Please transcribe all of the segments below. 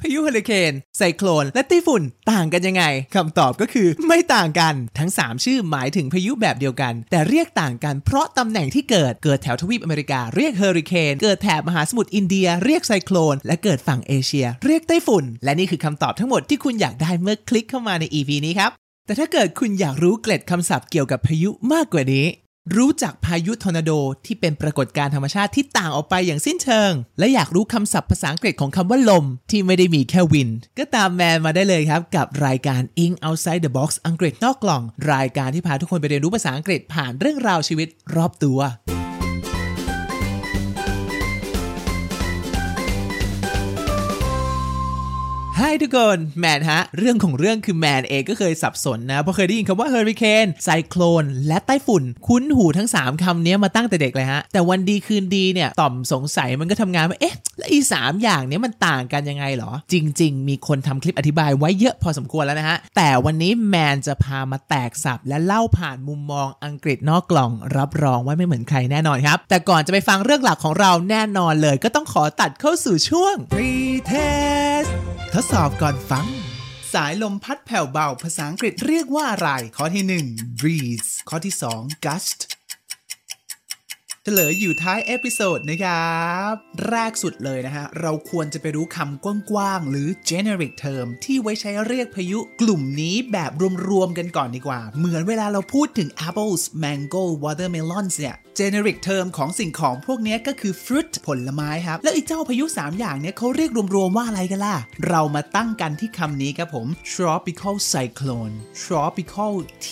พายุเฮอริเคนไซโคลน และไต้ฝุ่นต่างกันยังไงคำตอบก็คือไม่ต่างกันทั้ง 3 ชื่อหมายถึงพายุแบบเดียวกัน แต่เรียกต่างกันเพราะตำแหน่งที่เกิดเกิดแถวทวีปอเมริกาเรียกเฮอริเคนเกิดแถบมหาสมุทรอินเดียเรียกไซโคลน และเกิดฝั่งเอเชีย เรียกไต้ฝุ่น และนี่คือคำตอบทั้งหมดที่คุณอยากได้เมื่อคลิกเข้ามาใน EP นี้ครับแต่ถ้าเกิดคุณอยากรู้เกร็ดคำศัพท์เกี่ยวกับพายุมากกว่านี้ รู้จักพายุทอร์นาโดที่เป็นปรากฏการณ์ธรรมชาติที่ต่างออกไปอย่างสิ้นเชิง และอยากรู้คำศัพท์ภาษาอังกฤษของคำว่าลม ที่ไม่ได้มีแค่วิน ก็ตามแมนมาได้เลยครับ กับรายการ In Outside the Box อังกฤษนอกกล่อง รายการที่พาทุกคนไปเรียนรู้ภาษาอังกฤษผ่านเรื่องราวชีวิตรอบตัวให้ทุกคนแมนฮะ เรื่องของเรื่องคือแมนเองก็เคยสับสนนะ เพราะเคยได้ยินคำว่าเฮอริเคนไซโคลนและไต้ฝุ่น คุ้นหูทั้ง 3คำนี้มาตั้งแต่เด็กเลยฮะ แต่วันดีคืนดีเนี่ย ต่อมสงสัยมันก็ทำงานว่า เอ๊ะ แล้วอีสามอย่างนี้มันต่างกันยังไงหรอ จจริง ๆ มีคนทำคลิปอธิบายไว้เยอะพอสมควรแล้วนะฮะ แต่วันนี้แมนจะพามาแตกศัพท์และเล่าผ่านมุมมองอังกฤษนอกกล่อง รับรองว่าไม่เหมือนใครแน่นอนครับ แต่ก่อนจะไปฟังเรื่องหลักของเราแน่นอนเลย ก็ต้องขอตัดเข้าสู่ช่วง Pre-test ทดสอบอบก่อนฟัง สายลมพัดแผ่วเบา ภาษาอังกฤษเรียกว่าอะไร ข้อที่ 1 breeze ข้อที่ 2 gust เฉลยอยู่ท้าย episode นะครับ แรกสุดเลยนะฮะ เราควรจะไปรู้คำกว้างๆ หรือ generic term ที่ไว้ใช้เรียกพายุกลุ่มนี้แบบรวมๆ กันก่อนดีกว่า เหมือนเวลาเราพูดถึง apples mango watermelons เนี่ย generic term ของสิ่งของพวกนี้ก็คือ fruit ผลไม้ครับ แล้วไอ้เจ้าพายุ 3 อย่างเนี้ยเขาเรียกรวมๆว่าอะไรกันล่ะ เรามาตั้งกันที่คำนี้ครับผม tropical cyclone tropical T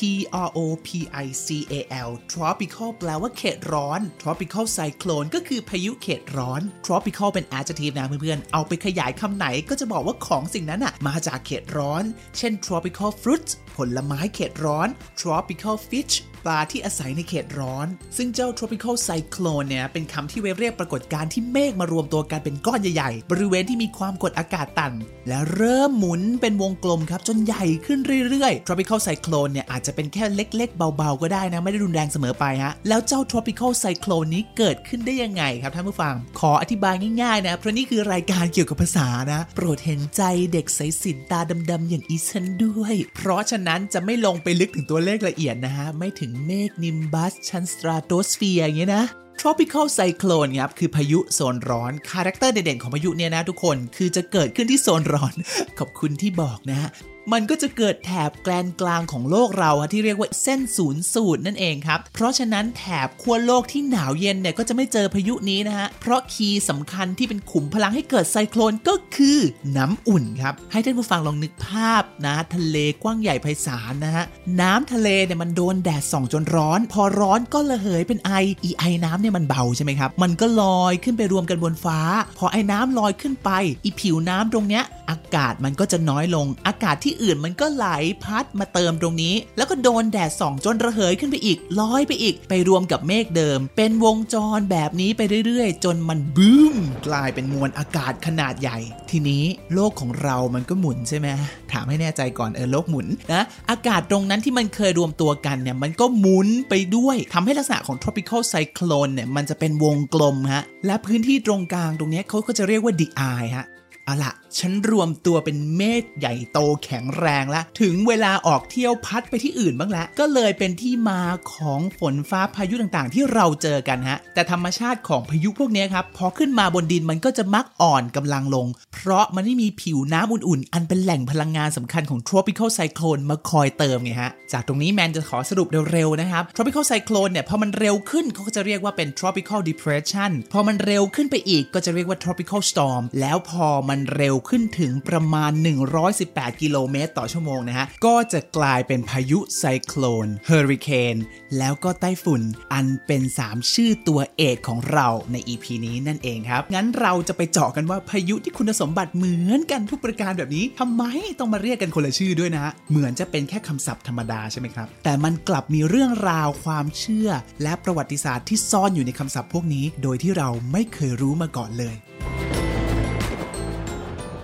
R O P I C A L tropical แปลว่าเขตร้อน tropical cyclone ก็คือพายุเขตร้อน tropical เป็น adjective นะเพื่อนๆ เอาไปขยายคำไหนก็จะบอกว่าของสิ่งนั้นอะมาจากเขตร้อน เช่น tropical fruit ผลไม้เขตร้อน tropical fish ปลาที่อาศัยในเขตร้อน ซึ่งเจ้า tropical cyclone เนี่ย เป็นคำที่ไว้เรียกปรากฏการณ์ที่เมฆมารวมตัวกันเป็นก้อนใหญ่ๆ บริเวณที่มีความกดอากาศต่ำและเริ่มหมุนเป็นวงกลมครับ จนใหญ่ขึ้นเรื่อยๆ tropical cyclone เนี่ย อาจจะเป็นแค่เล็ก ๆ เบาๆ ก็ได้นะ ไม่ได้รุนแรงเสมอไปฮะ แล้วเจ้า tropical cyclone นี้เกิดขึ้นได้ยังไงครับท่านผู้ฟัง ขออธิบายง่ายๆนะ เพราะนี่คือรายการเกี่ยวกับภาษานะ โปรดเห็นใจเด็กสายศิลป์ตาดำๆอย่างอีฉันด้วย เพราะฉะนั้นจะไม่ลงไปลึกถึงตัวเลขละเอียดนะฮะ ไม่ถึงเมฆนิมบัสชั้นสตราโตสเฟียร์อย่างเงี้ยนะ tropical cyclone ครับ คือพายุโซนร้อน character เด่นๆของพายุเนี่ยนะทุกคน คือจะเกิดขึ้นที่โซนร้อน ขอบคุณที่บอกนะฮะ มันก็จะเกิดแถบแกลนกลางของโลกเราที่เรียกว่าเส้นศูนย์สูตรนั่นเองครับ เพราะฉะนั้นแถบขั้วโลกที่หนาวเย็นเนี่ยก็จะไม่เจอพายุนี้นะฮะ เพราะคีย์สำคัญที่เป็นขุมพลังให้เกิดไซโคลนก็คือน้ำอุ่นครับ ให้ท่านผู้ฟังลองนึกภาพนะทะเลกว้างใหญ่ไพศาลนะฮะ น้ำทะเลเนี่ยมันโดนแดดส่องจนร้อน พอร้อนก็ระเหยเป็นไอ อีไอน้ำเนี่ยมันเบาใช่ไหมครับ มันก็ลอยขึ้นไปรวมกันบนฟ้า พอไอน้ำลอยขึ้นไป อีผิวน้ำตรงเนี้ยอากาศมันก็จะน้อยลง อากาศที่อื่นมันก็ไหลพัดมาเติมตรงนี้ แล้วก็โดนแดดส่องจนระเหยขึ้นไปอีกลอยไปอีก ไปรวมกับเมฆเดิม เป็นวงจรแบบนี้ไปเรื่อยๆ จนมันบูมกลายเป็นมวลอากาศขนาดใหญ่ ทีนี้โลกของเรามันก็หมุนใช่ไหมถามให้แน่ใจก่อนเออโลกหมุนนะอากาศตรงนั้นที่มันเคยรวมตัวกันเนี่ยมันก็หมุนไปด้วยทำให้ลักษณะของ tropical cyclone เนี่ยมันจะเป็นวงกลมฮะและพื้นที่ตรงกลางตรงนี้เขาก็จะเรียกว่า the eye ฮะเอาละฉันรวมตัวเป็นเมฆใหญ่โตแข็งแรงแล้ว ถึงเวลาออกเที่ยวพัดไปที่อื่นบ้างแล้ว ก็เลยเป็นที่มาของฝนฟ้าพายุต่างๆ ที่เราเจอกันฮะ แต่ธรรมชาติของพายุพวกนี้ครับ พอขึ้นมาบนดินมันก็จะมักอ่อนกำลังลง เพราะมันไม่มีผิวน้ำอุ่นๆ อันเป็นแหล่งพลังงานสำคัญของ tropical cyclone มาคอยเติมไงฮะ จากตรงนี้แมนจะขอสรุปเร็วๆนะครับ tropical cyclone เนี่ยพอมันเร็วขึ้นเขาก็จะเรียกว่าเป็น tropical depression พอมันเร็วขึ้นไปอีกก็จะเรียกว่า tropical storm แล้วพอมันเร็วขึ้นถึงประมาณ 118 กิโลเมตรต่อชั่วโมงนะฮะ ก็จะกลายเป็นพายุไซโคลนเฮอริเคนแล้วก็ไต้ฝุ่น อันเป็น 3 ชื่อตัวเอกของเราใน EP นี้นั่นเองครับ งั้นเราจะไปเจาะกันว่าพายุที่คุณสมบัติเหมือนกันทุกประการแบบนี้ทำไมต้องมาเรียกกันคนละชื่อด้วยนะฮะ เหมือนจะเป็นแค่คำศัพท์ธรรมดาใช่ไหมครับ แต่มันกลับมีเรื่องราวความเชื่อ และประวัติศาสตร์ที่ซ่อนอยู่ในคำศัพท์พวกนี้ โดยที่เราไม่เคยรู้มาก่อนเลย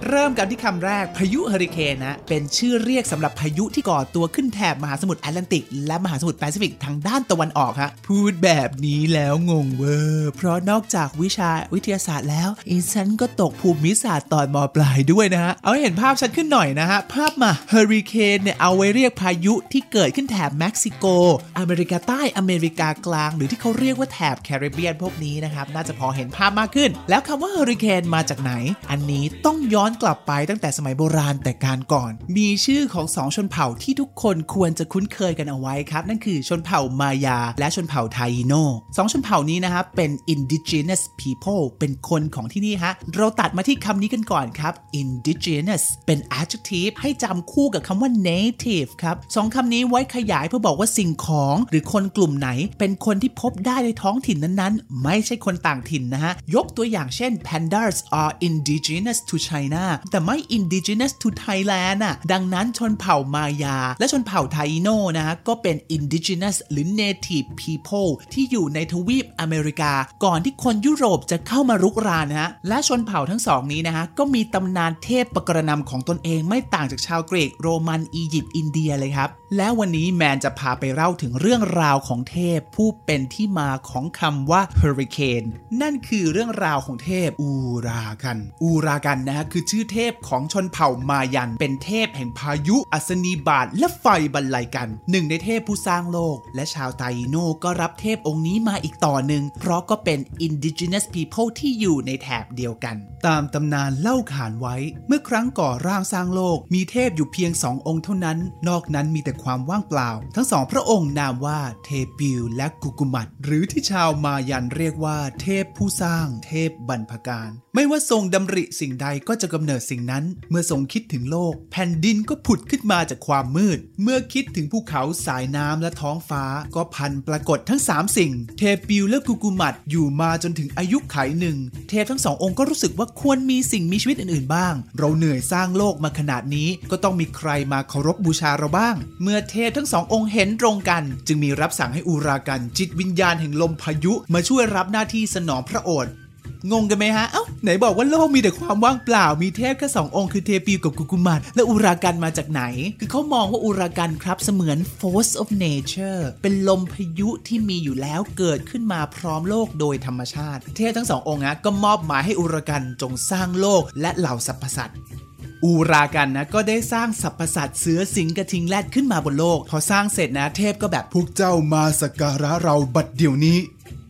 เริ่มกันที่คำแรกพายุเฮอริเคนนะเป็นชื่อเรียกสำหรับพายุที่ก่อตัวขึ้นแถบมหาสมุทรแอตแลนติก และมหาสมุทรแปซิฟิกทางด้านตะวันออกฮะพูดแบบนี้แล้วงงเวอร์เพราะนอกจากวิชาวิทยาศาสตร์แล้วอีฉันก็ตกภูมิศาสตร์ตอนมปลายด้วยนะฮะ เอาให้เห็นภาพชัดขึ้นหน่อยนะฮะ ภาพมาเฮอริเคนเนี่ยเอาไว้เรียกพายุที่เกิดขึ้นแถบเม็กซิโก อเมริกาใต้อเมริกากลาง หรือที่เขาเรียกว่าแถบแคริบเบียนพวกนี้นะครับน่าจะพอเห็นภาพมากขึ้น แล้วคำว่าเฮอริเคนมาจากไหน อันนี้ต้องย้อนกลับไปตั้งแต่สมัยโบราณแต่การก่อน มีชื่อของสองชนเผ่าที่ทุกคนควรจะคุ้นเคยกันเอาไว้ครับ นั่นคือชนเผ่ามายา และชนเผ่าไทโนสองชนเผ่านี้นะครับเป็น indigenous people เป็นคนของที่นี่ฮะ เราตัดมาที่คำนี้กันก่อนครับ indigenous เป็น adjective ให้จำคู่กับคำว่า native ครับสองคำนี้ไว้ขยายเพื่อบอกว่าสิ่งของ หรือคนกลุ่มไหน เป็นคนที่พบได้ในท้องถิ่นนั้นๆ ไม่ใช่คนต่างถิ่นนะฮะยกตัวอย่างเช่น pandas are indigenous to China แต่ไม่ indigenous to Thailand อะดังนั้นชนเผ่ามายา และชนเผ่าไทโนนะฮะก็เป็น indigenous หรือ native people ที่อยู่ในทวีปอเมริกา ก่อนที่คนยุโรปจะเข้ามารุกรานนะฮะและชนเผ่าทั้งสองนี้นะฮะก็มีตำนานเทพประกระนำของตนเองไม่ต่างจากชาวกรีกโรมันอียิปต์อินเดียเลยครับ แล้ววันนี้แมนจะพาไปเล่าถึงเรื่องราวของเทพผู้เป็นที่มาของคำว่า hurricane นั่นคือเรื่องราวของเทพอูรากัน อูรากันนะฮะคือชื่อเทพของชนเผ่ามายัน เป็นเทพแห่งพายุ อัศนีบาตและไฟบรรลัยกัน หนึ่งในเทพผู้สร้างโลก และชาวไทโนก็รับเทพองค์นี้มาอีกต่อหนึ่ง เพราะก็เป็น indigenous people ที่อยู่ในแถบเดียวกัน ตามตำนานเล่าขานไว้ เมื่อครั้งก่อร่างสร้างโลก มีเทพอยู่เพียงสององค์เท่านั้น นอกนั้นมีแต่ความว่างเปล่า ทั้งสองพระองค์นามว่าเทปิวและกุกุมัดหรือที่ชาวมายันเรียกว่า เทพผู้สร้าง เทพบรรพการ ไม่ว่าทรงดำริสิ่งใดก็จะกำเนิดสิ่งนั้น เมื่อทรงคิดถึงโลก แผ่นดินก็ผุดขึ้นมาจากความมืด เมื่อคิดถึงภูเขาสายน้ำและท้องฟ้า ก็พันปรากฏทั้ง 3 สิ่ง เทปิวและกุกุมัดอยู่มาจนถึงอายุไขหนึ่งเทพทั้งสององค์ก็รู้สึกว่าควรมีสิ่งมีชีวิตอื่นๆบ้าง เราเหนื่อยสร้างโลกมาขนาดนี้ ก็ต้องมีใครมาเคารพบูชาเราบ้าง เมื่อเทพทั้งสององค์เห็นตรงกัน จึงมีรับสั่งให้อูรากันจิตวิญญาณแห่งลมพายุ มาช่วยรับหน้าที่สนองพระโอษฐ์ งงกันไหมฮะ เอ้า ไหนบอกว่าโลกมีแต่ความว่างเปล่า มีเทพแค่สององค์คือเทปิวกับกุกุมัดและอุรากันมาจากไหน คือเขามองว่าอุรากันครับเสมือน force of nature เป็นลมพายุที่มีอยู่แล้วเกิดขึ้นมาพร้อมโลกโดยธรรมชาติ เทพทั้งสององค์นะก็มอบหมายให้อุรากันจงสร้างโลกและเหล่าสรรพสัตว์อุรากันนะก็ได้สร้างสรรพสัตว์เสือสิงกระทิงแรดขึ้นมาบนโลก พอสร้างเสร็จนะเทพก็แบบพวกเจ้ามาสักการะเราบัดเดี๋ยวนี้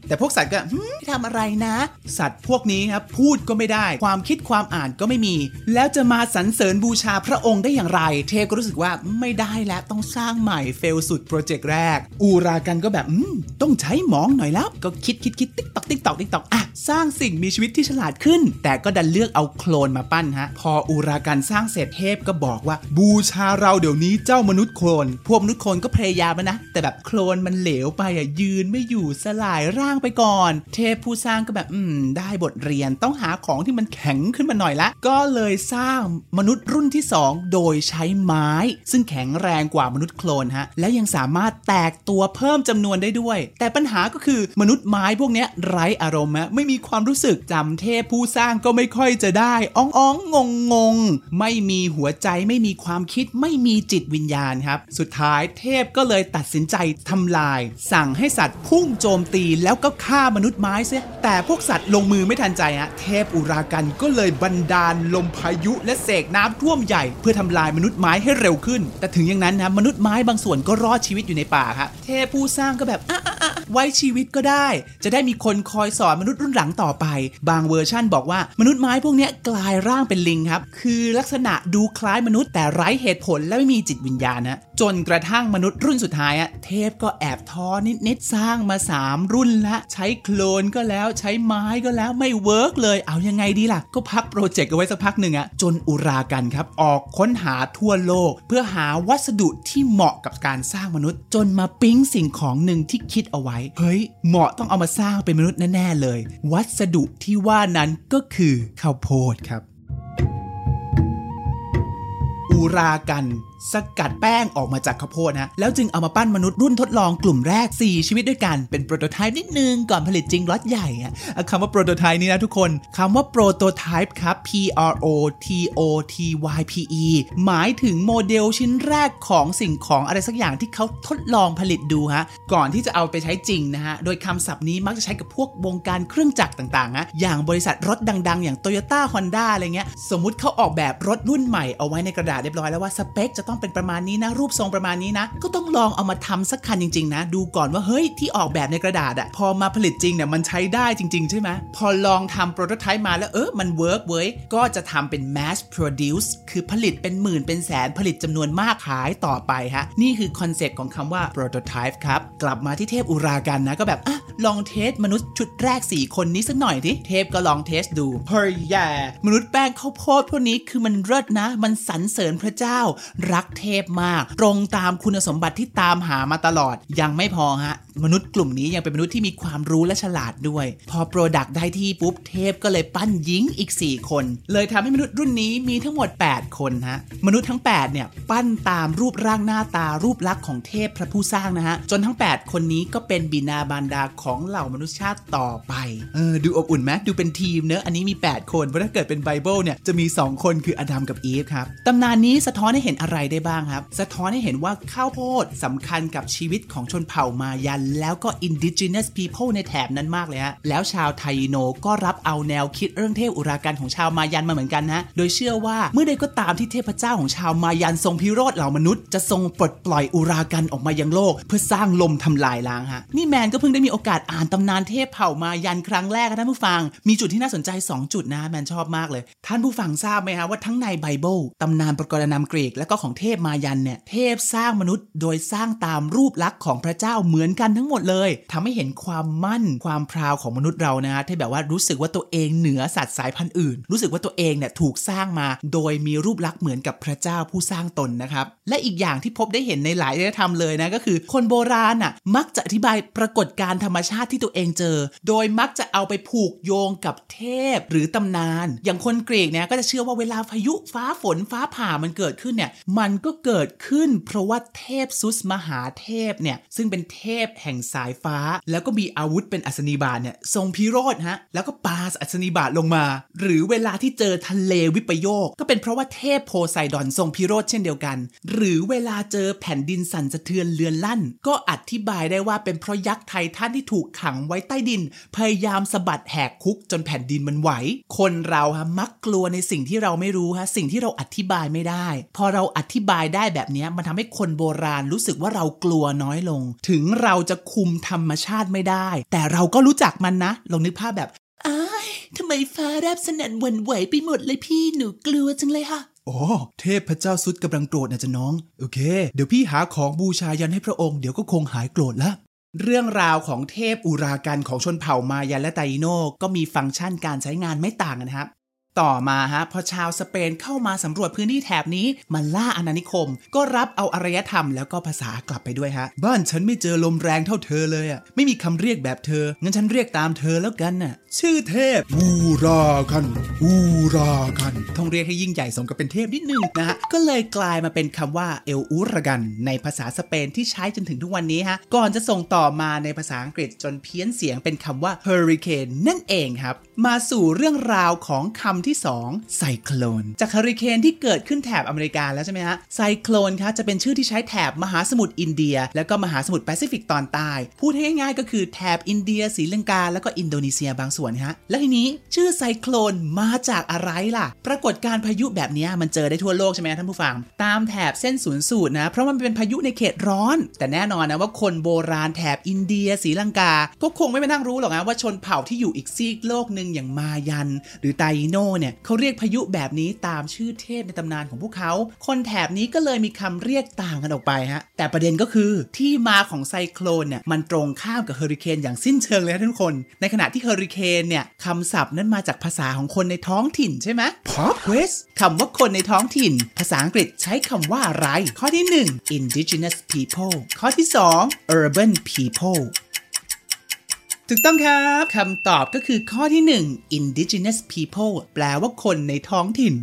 แต่พวกสัตว์ก็หึทำอะไรนะ สัตว์พวกนี้ครับพูดก็ไม่ได้ ความคิดความอ่านก็ไม่มี แล้วจะมาสรรเสริญบูชาพระองค์ได้อย่างไร เทพก็รู้สึกว่าไม่ได้แล้วต้องสร้างใหม่ fail สุด project แรก อุรากันก็แบบต้องใช้สมองหน่อยแล้ว ก็คิดคิดคิดติ๊กตอกติ๊กตอกติ๊กตอกอะสร้างสิ่งมีชีวิตที่ฉลาดขึ้น แต่ก็ดันเลือกเอาโคลนมาปั้นฮะพออูรากันสร้างเสร็จเทพก็บอกว่า บูชาเราเดี๋ยวนี้เจ้ามนุษย์โคลนพวกมนุษย์โคลนก็พยายามนะ แต่แบบโคลนมันเหลวไปอะยืนไม่อยู่สลายร่างไปก่อน เทพผู้สร้างก็แบบอืมได้บทเรียนต้องหาของที่มันแข็งขึ้นมาหน่อยละ ก็เลยสร้างมนุษย์รุ่นที่ 2 โดยใช้ไม้ ซึ่งแข็งแรงกว่ามนุษย์โคลนฮะและยังสามารถแตกตัวเพิ่มจำนวนได้ด้วย แต่ปัญหาก็คือมนุษย์ไม้พวกนี้ไร้อารมณ์ฮะไม่มีความรู้สึกจำเทพผู้สร้างก็ไม่ค่อยจะได้อ้องอ้องงงงงไม่มีหัวใจไม่มีความคิดไม่มีจิตวิญญาณครับ สุดท้ายเทพก็เลยตัดสินใจทำลาย สั่งให้สัตว์พุ่งโจมตีแล้วก็ฆ่ามนุษย์ไม้เสียแต่พวกสัตว์ลงมือไม่ทันใจฮะเทพอุรากันก็เลยบันดาลลมพายุและเสกน้ำท่วมใหญ่ เพื่อทำลายมนุษย์ไม้ให้เร็วขึ้น แต่ถึงอย่างนั้นนะมนุษย์ไม้บางส่วนก็รอดชีวิตอยู่ในป่าครับเทพผู้สร้างก็แบบอะอะอะไว้ชีวิตก็ได้ จะได้มีคนคอยสอนมนุษย์รุ่นหลังต่อไป บางเวอร์ชั่นบอกว่ามนุษย์ไม้พวกนี้กลายร่างเป็นลิงครับ คือลักษณะดูคล้ายมนุษย์แต่ไร้เหตุผลและไม่มีจิตวิญญาณนะจนกระทั่งมนุษย์รุ่นสุดท้ายอะเทพก็แอบท้อนิดๆสร้างมา 3 รุ่นละใช้โคลนก็แล้วใช้ไม้ก็แล้วไม่ work เลยเอายังไงดีล่ะ ก็พัก project เอาไว้สักพักหนึ่งอะจนอุรากันครับ ออกค้นหาทั่วโลก เพื่อหาวัสดุที่เหมาะกับการสร้างมนุษย์ จนมาปิ๊งสิ่งของหนึ่งที่คิดเอาไว้ เฮ้ย เหมาะต้องเอามาสร้างเป็นมนุษย์แน่ๆเลย วัสดุที่ว่านั้นก็คือข้าวโพดครับอูรากัน สกัดแป้งออกมาจากข้าวโพดนะแล้วจึงเอามาปั้นมนุษย์รุ่นทดลองกลุ่มแรก 4 ชีวิตด้วยกันเป็นโปรโตไทป์นิดนึง ก่อนผลิตจริงล็อตใหญ่อะคำว่าโปรโตไทป์นี่นะทุกคนคำว่าโปรโตไทป์ครับ P R O T O T Y P E หมายถึงโมเดลชิ้นแรกของสิ่งของอะไรสักอย่างที่เขาทดลองผลิตดูฮะก่อนที่จะเอาไปใช้จริงนะฮะโดยคำศัพท์นี้มักจะใช้กับพวกวงการเครื่องจักรต่างๆนะอย่างบริษัทรถดัง ๆ อย่าง Toyota Honda อะไรเงี้ยสมมุติเขาออกแบบรถรุ่นใหม่เอาไว้ในกระดาษเรียบร้อยแล้วว่าสเปคจะต้องเป็นประมาณนี้นะ รูปทรงประมาณนี้นะ ก็ต้องลองเอามาทำสักคันจริง ๆ นะ ดูก่อนว่าเฮ้ยที่ออกแบบในกระดาษอะพอมาผลิตจริงเนี่ยมันใช้ได้จริง ๆ ใช่ไหมพอลองทำ prototype มาแล้วเออมัน work เว้ยก็จะทำเป็น mass produce คือผลิตเป็นหมื่นเป็นแสนผลิตจำนวนมากขายต่อไปฮะ นี่คือ concept ของคำว่า prototype ครับ กลับมาที่เทพอุรากันนะ ก็แบบอะลอง test มนุษย์ชุดแรก 4 คนนี้สักหน่อยดิเทพก็ลอง test ดูเฮ้ยแย่มนุษย์แป้งข้าวโพดพวกนี้คือมันเลิศนะ มันสรรเสริญพระเจ้ารักเทพมาก ตรงตามคุณสมบัติที่ตามหามาตลอดยังไม่พอฮะ มนุษย์กลุ่มนี้ยังเป็นมนุษย์ที่มีความรู้และฉลาดด้วย พอ product ได้ที่ปุ๊บเทพก็เลยปั้นหญิงอีก 4 คน เลยทำให้มนุษย์รุ่นนี้มีทั้งหมด 8 คนฮะมนุษย์ทั้ง 8 เนี่ย ปั้นตามรูปร่างหน้าตารูปลักษณ์ของเทพพระผู้สร้างนะฮะ จนทั้ง 8 คนนี้ก็เป็นบิดามารดาของเหล่ามนุษยชาติต่อไปเออดูอบอุ่นไหมดูเป็นทีมเนอะอันนี้มี 8 คนเพราะถ้าเกิดเป็นไบเบิลเนี่ยจะมี 2 คนคืออดัมกับอีฟครับตำนานนี้สะท้อนให้เห็นอะไรได้บ้างครับ สะท้อนให้เห็นว่าข้าวโพดสำคัญกับชีวิตของชนเผ่ามายันแล้วก็ indigenous people ในแถบนั้นมากเลยฮะ แล้วชาวไทโนก็รับเอาแนวคิดเรื่องเทพอุรากันของชาวมายันมาเหมือนกันนะ โดยเชื่อว่าเมื่อใดก็ตามที่เทพเจ้าของชาวมายันทรงพิโรธเหล่ามนุษย์จะทรงปลดปล่อยอุรากันออกมายังโลก เพื่อสร้างลมทำลายล้างฮะ นี่แมนก็เพิ่งได้มีโอกาสอ่านตำนานเทพเผ่ามายันครั้งแรกนะท่านผู้ฟัง มีจุดที่น่าสนใจ 2 จุดนะแมนชอบมากเลย ท่านผู้ฟังทราบไหมฮะว่าทั้งในไบเบิลตำนานประกรณำกรีกและก็ของเทพมายันเนี่ยเทพสร้างมนุษย์ โดยสร้างตามรูปลักษณ์ของพระเจ้าเหมือนกันทั้งหมดเลยทำให้เห็นความมั่นความพราวของมนุษย์เรานะฮะที่แบบว่ารู้สึกว่าตัวเองเหนือสัตว์สายพันธุ์อื่น รู้สึกว่าตัวเองเนี่ยถูกสร้างมา โดยมีรูปลักษณ์เหมือนกับพระเจ้าผู้สร้างตนนะครับและอีกอย่างที่พบได้เห็นในหลายอารยธรรมเลยนะก็คือ คนโบราณอะมักจะอธิบายปรากฏการธรรมชาติที่ตัวเองเจอ โดยมักจะเอาไปผูกโยงกับเทพหรือตำนาน อย่างคนกรีกเนี่ยก็จะเชื่อว่าเวลาพายุฟ้าฝนฟ้าผ่ามันเกิดขึ้นเนี่ยมันก็เกิดขึ้น เพราะว่าเทพซุสมหาเทพเนี่ยซึ่งเป็นเทพแห่งสายฟ้า แล้วก็มีอาวุธเป็นอัศนีบาตเนี่ยทรงพิโรธฮะแล้วก็ปาอัศนีบาตลงมา หรือเวลาที่เจอทะเลวิปโยค ก็เป็นเพราะว่าเทพโพไซดอนทรงพิโรธเช่นเดียวกัน หรือเวลาเจอแผ่นดินสั่นสะเทือนเลือนลั่น ก็อธิบายได้ว่าเป็นเพราะยักษ์ไททันที่ถูกขังไว้ใต้ดิน พยายามสะบัดแหกคุกจนแผ่นดินมันไหว คนเราฮะมักกลัวในสิ่งที่เราไม่รู้ฮะสิ่งที่เราอธิบายไม่ได้ พอเราอธิบายได้แบบนี้มันทำให้คนโบราณรู้สึกว่าเรากลัวน้อยลง ถึงเราจะคุมธรรมชาติไม่ได้ แต่เราก็รู้จักมันนะลองนึกภาพแบบอ้ายทำไมฟ้าแรบสนั่นวันไหวไปหมดเลยพี่หนูกลัวจังเลยค่ะโอ้เทพเจ้าซุดกำลังโกรธนะจ๊ะน้อง โอเค เดี๋ยวพี่หาของบูชายันให้พระองค์เดี๋ยวก็คงหายโกรธละเรื่องราวของเทพอุรากันของชนเผ่ามายันและไตโนก็มีฟังก์ชันการใช้งานไม่ต่างกันครับ ต่อมาฮะพอชาวสเปนเข้ามาสำรวจพื้นที่แถบนี้มาล่าอาณานิคม ก็รับเอาอารยธรรมแล้วก็ภาษากลับไปด้วยฮะ บ้านฉันไม่เจอลมแรงเท่าเธอเลยอะไม่มีคำเรียกแบบเธอ งั้นฉันเรียกตามเธอแล้วกันน่ะ ชื่อเทพอูรากันอูรากันต้องเรียกให้ยิ่งใหญ่สมกับเป็นเทพนิดนึงนะฮะก็เลยกลายมาเป็นคำว่า el huracán ในภาษาสเปนที่ใช้จนถึงทุกวันนี้ฮะก่อนจะส่งต่อมาในภาษาอังกฤษจนเพี้ยนเสียงเป็นคำว่า hurricane นั่นเองครับมาสู่เรื่องราวของคำที่ 2 ไซโคลน จากเฮอริเคนที่เกิดขึ้นแถบอเมริกาแล้วใช่ไหมฮะ ไซโคลนครับจะเป็นชื่อที่ใช้แถบมหาสมุทรอินเดีย แล้วก็มหาสมุทรแปซิฟิกตอนใต้ พูดให้ง่ายๆ ก็คือแถบอินเดียศรีลังกา แล้วก็อินโดนีเซียบางส่วนฮะ และทีนี้ชื่อไซโคลนมาจากอะไรล่ะ ปรากฏการพายุแบบนี้มันเจอได้ทั่วโลกใช่ไหมท่านผู้ฟัง ตามแถบเส้นศูนย์สูตรนะ เพราะมันเป็นพายุในเขตร้อน แต่แน่นอนนะว่าคนโบราณแถบอินเดียศรีลังกา ก็คงไม่มานั่งรู้หรอกนะว่าชนเผ่าที่อยู่อีกซีกโลกหนึ่งอย่างมายัน หรือไตโนเนี่ยเขาเรียกพายุแบบนี้ตามชื่อเทพในตำนานของพวกเขา คนแถบนี้ก็เลยมีคำเรียกต่างกันออกไปฮะ แต่ประเด็นก็คือที่มาของไซโคลนเนี่ยมันตรงข้ามกับเฮอริเคนอย่างสิ้นเชิงเลยทุกคน ในขณะที่เฮอริเคนเนี่ยคำศัพท์นั้นมาจากภาษาของคนในท้องถิ่นใช่ไหม Pop quiz คำว่าคนในท้องถิ่น ภาษาอังกฤษใช้คำว่าอะไร ข้อที่ 1 indigenous people ข้อที่ 2 urban people ถูกต้องครับคำตอบก็คือข้อที่ 1 indigenous people แปลว่าคนในท้องถิ่น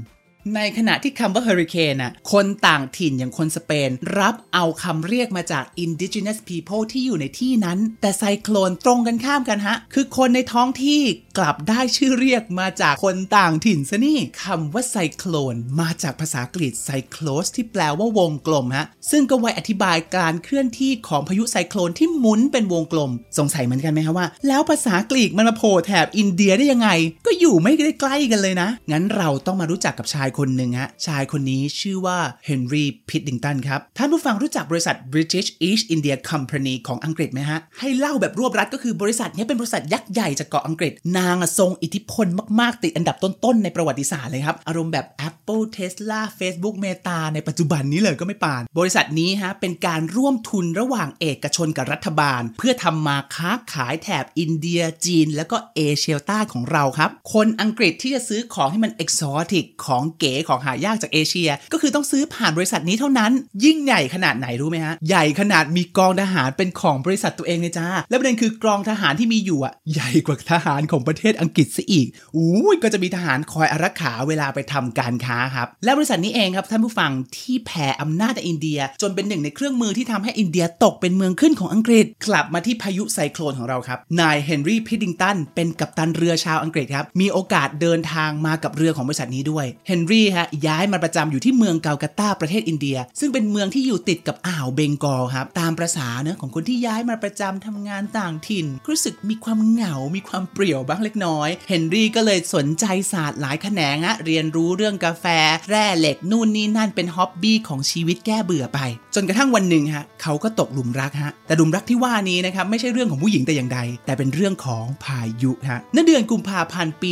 ในขณะที่คำว่าเฮอริเคนน่ะคนต่างถิ่นอย่างคนสเปน รับเอาคำเรียกมาจาก indigenous people ที่อยู่ในที่นั้น แต่ไซโคลนตรงกันข้ามกันฮะ คือคนในท้องที่กลับได้ชื่อเรียกมาจากคนต่างถิ่นซะนี่คำว่าไซโคลนมาจากภาษาอังกไซโคลสที่แปลว่าวงกลมฮะ ซึ่งก็ไว้อธิบายการเคลื่อนที่ของพายุไซโคลนที่หมุนเป็นวงกลม สงสัยเหมือนกันไหมครับว่า แล้วภาษากรีกมันมาโผล่แถบอินเดียได้ยังไง ก็อยู่ไม่ได้ใกล้กันเลยนะ งั้นเราต้องมารู้จักกับชายคนหนึ่งฮะ ชายคนนี้ชื่อว่าเฮนรี่พิดดิงตันครับ ท่านผู้ฟังรู้จักบริษัท British East India Company ของอังกฤษไหมฮะ ให้เล่าแบบรวบรัดก็คือบริษัทนี้เป็นบริษัทยักษ์ใหญ่จากเกาะอังกฤษ นางทรงอิทธิพลมากๆ ติดอันดับต้นๆ ในประวัติศาสตร์เลยครับ อารมณ์แบบ Apple Tesla Facebook Meta ในปัจจุบันนี้เลยก็ไม่ปาน บริษัทนี้ฮะเป็นการร่วมทุนระหว่างเอกชนกับรัฐบาล เพื่อทำมาค้าขายแถบอินเดียจีน แล้วก็เอเชียใต้ของเราครับ คนอังกฤษที่จะซื้อของที่มันเอกซอติกของเก๋ของหายากจากเอเชีย ก็คือต้องซื้อผ่านบริษัทนี้เท่านั้น ยิ่งใหญ่ขนาดไหนรู้ไหมฮะ ใหญ่ขนาดมีกองทหารเป็นของบริษัทตัวเองเลยจ้า และประเด็นคือกองทหารที่มีอยู่อะ ใหญ่กว่าทหารของประเทศอังกฤษซะอีกอู้ยก็จะมีทหารคอยอารักขาเวลาไปทำการค้าครับ และบริษัทนี้เองครับท่านผู้ฟังที่แผ่อำนาจในอินเดีย จนเป็นหนึ่งในเครื่องมือที่ทำให้อินเดียตกเป็นเมืองขึ้นของอังกฤษ กลับมาที่พายุไซโคลนของเราครับ นายเฮนรี่พิดดิงตันเป็นกัปตันเรือชาวอังกฤษครับ มีโอกาสเดินทางมากับเรือของบริษัทนี้ด้วยเฮนรี่ฮะย้ายมาประจำอยู่ที่เมืองกัลกัตตาประเทศอินเดีย ซึ่งเป็นเมืองที่อยู่ติดกับอ่าวเบงกอลครับตามประสาเนอะของคนที่ย้ายมาประจำทำงานต่างถิ่น รู้สึกมีความเหงา มีความเปลี่ยวบ้างเล็กน้อย เฮนรี่ก็เลยสนใจศาสตร์หลายแขนงอะเรียนรู้เรื่องกาแฟ แร่เหล็กนู่นนี่นั่นเป็น hobby ของชีวิตแก้เบื่อไป จนกระทั่งวันหนึ่งฮะเขาก็ตกหลุมรักฮะแต่หลุมรักที่ว่านี้นะครับไม่ใช่เรื่องของผู้หญิงแต่อย่างใด แต่เป็นเรื่องของพายุฮะในเดือนกุมภาพันธ์ปี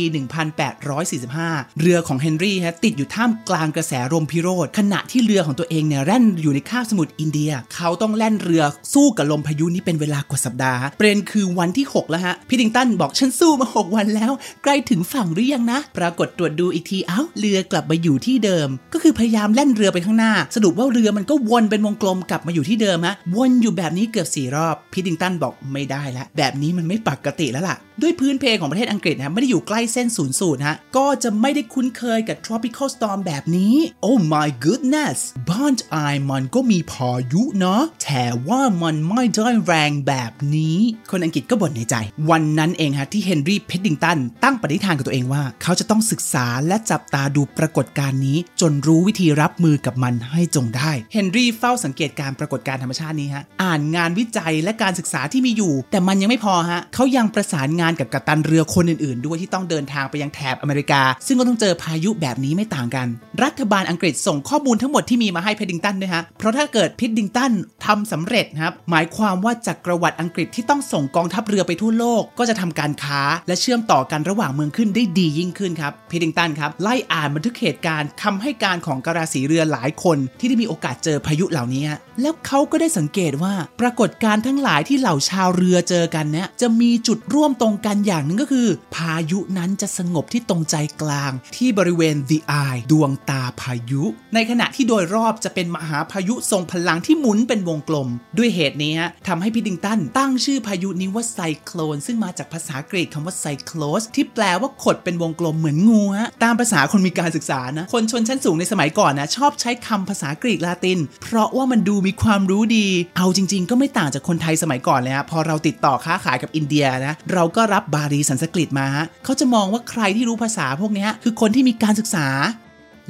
1845 เรือของเฮนรี่ฮะติดอยู่ท่ามกลางกระแสลมพิโรธขณะที่เรือของตัวเองเนี่ยแล่นอยู่ในคาบสมุทรอินเดีย เขาต้องแล่นเรือสู้กับลมพายุนี้เป็นเวลากว่าสัปดาห์ประเด็นคือวันที่ 6 แล้วฮะพิดดิงตันบอกฉันสู้มา 6 วันแล้ว ใกล้ถึงฝั่งหรือยังนะ ปรากฏตรวจดูอีกทีเอ้าเรือกลับมาอยู่ที่เดิม ก็คือพยายามแล่นเรือไปข้างหน้า สรุปว่าเรือมันก็วนเป็นวงกลมกลับมาอยู่ที่เดิมฮะวนอยู่แบบนี้เกือบสี่รอบพิดิงตันบอกไม่ได้แล้วแบบนี้มันไม่ปกติแล้วล่ะ ด้วยพื้นเพของประเทศอังกฤษนะไม่ได้อยู่ใกล้เส้นศูนย์สูตรฮะก็จะไม่ได้คุ้นเคยกับ tropical storm แบบนี้ Oh my goodness บ้านไอมันก็มีพายุเนาะแต่ว่ามันไม่ได้แรงแบบนี้ คนอังกฤษก็บ่นในใจ วันนั้นเองฮะที่เฮนรี่เพดดิงตันตั้งปณิธานกับตัวเองว่า เขาจะต้องศึกษาและจับตาดูปรากฏการณ์นี้ จนรู้วิธีรับมือกับมันให้จงได้เฮนรี่เฝ้าสังเกตการปรากฏการธรรมชาตินี้ฮะอ่านงานวิจัยและการศึกษาที่มีอยู่ แต่มันยังไม่พอฮะเขายังประสานงานกับกัปตันเรือคนอื่นๆ ด้วยที่ต้องเดินทางไปยังแถบอเมริกา ซึ่งก็ต้องเจอพายุแบบนี้ไม่ต่างกัน รัฐบาลอังกฤษส่งข้อมูลทั้งหมดที่มีมาให้เพดดิงตันด้วยฮะ เพราะถ้าเกิดพิดดิงตันทำสำเร็จครับ หมายความว่าจักรวรรดิอังกฤษที่ต้องส่งกองทัพเรือไปทั่วโลก ก็จะทำการค้าและเชื่อมต่อกันระหว่างเมืองขึ้นได้ดียิ่งขึ้นครับพิดดิงตันครับไล่อ่านบันทึกเหตุการณ์คำให้การของกราสีเรือหลายคนที่ได้มีโอกาสเจอพายุเหล่านี้ แล้วเขาก็ได้สังเกตว่าปรากฏการณ์ทั้งหลายที่เหล่าชาวเรือเจอกันเนี่ยจะมีจุดร่วมตรงกันอย่างหนึ่งก็คือ พายุนั้นจะสงบที่ตรงใจกลางที่บริเวณ the eye ดวงตาพายุ ในขณะที่โดยรอบจะเป็นมหาพายุทรงพลังที่หมุนเป็นวงกลม ด้วยเหตุนี้ทำให้พิดดิงตันตั้งชื่อพายุนี้ว่าไซโคลน ซึ่งมาจากภาษากรีกคำว่าไซโคลสที่แปลว่าขดเป็นวงกลมเหมือนงูฮะตามภาษาคนมีการศึกษานะ คนชนชั้นสูงในสมัยก่อนนะ ชอบใช้คำภาษากรีกลาติน เพราะว่ามันดูมีความรู้ดี เอาจริง ๆ ก็ไม่ต่างจากคนไทยสมัยก่อนเลยฮะพอเราติดต่อค้าขายกับอินเดียนะเราก็รับบาลีสันสกฤตมาฮะเขาจะมองว่าใครที่รู้ภาษาพวกนี้คือคนที่มีการศึกษา